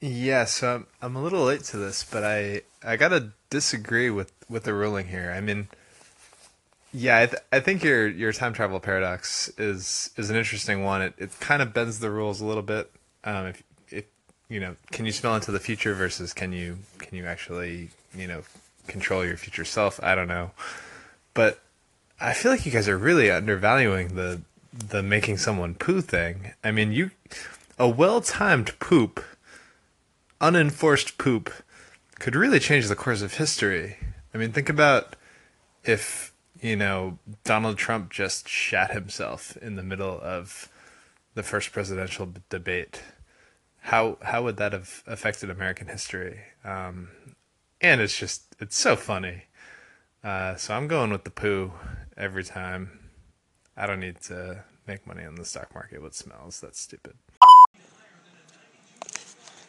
Yeah, so I'm, I'm a little late to this, but I I gotta disagree with with the ruling here. I mean, yeah, I, th- I think your your time travel paradox is is an interesting one. It it kind of bends the rules a little bit. Um, if if you know, can you smell into the future versus can you can you actually you know control your future self? I don't know, but I feel like you guys are really undervaluing the the making someone poo thing. I mean, you a well timed poop, unenforced poop, could really change the course of history. I mean, think about if you know Donald Trump just shat himself in the middle of the first presidential debate. How how would that have affected American history? Um, and it's just it's so funny. Uh, so I'm going with the poo every time. I don't need to make money on the stock market with smells. That's stupid.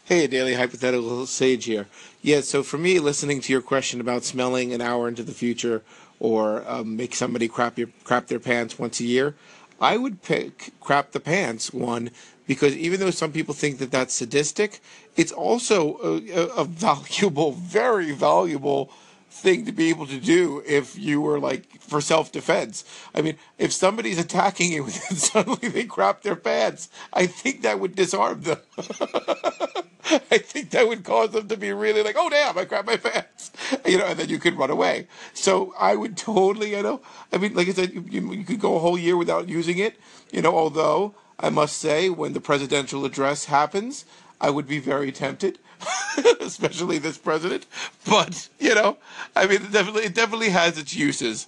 Hey, Daily Hypothetical Sage here. Yeah, so for me, listening to your question about smelling an hour into the future or um, make somebody crap your crap their pants once a year, I would pick crap the pants one because even though some people think that that's sadistic, it's also a, a, a valuable, very valuable thing to be able to do if you were like for self defense. I mean, if somebody's attacking you and suddenly they crap their pants, I think that would disarm them. I think that would cause them to be really like, oh damn, I grabbed my pants, you know, and then you could run away. So I would totally, you know, I mean, like I said, you, you could go a whole year without using it, you know. Although I must say, when the presidential address happens, I would be very tempted, especially this president. But you know, I mean, it definitely, it definitely has its uses.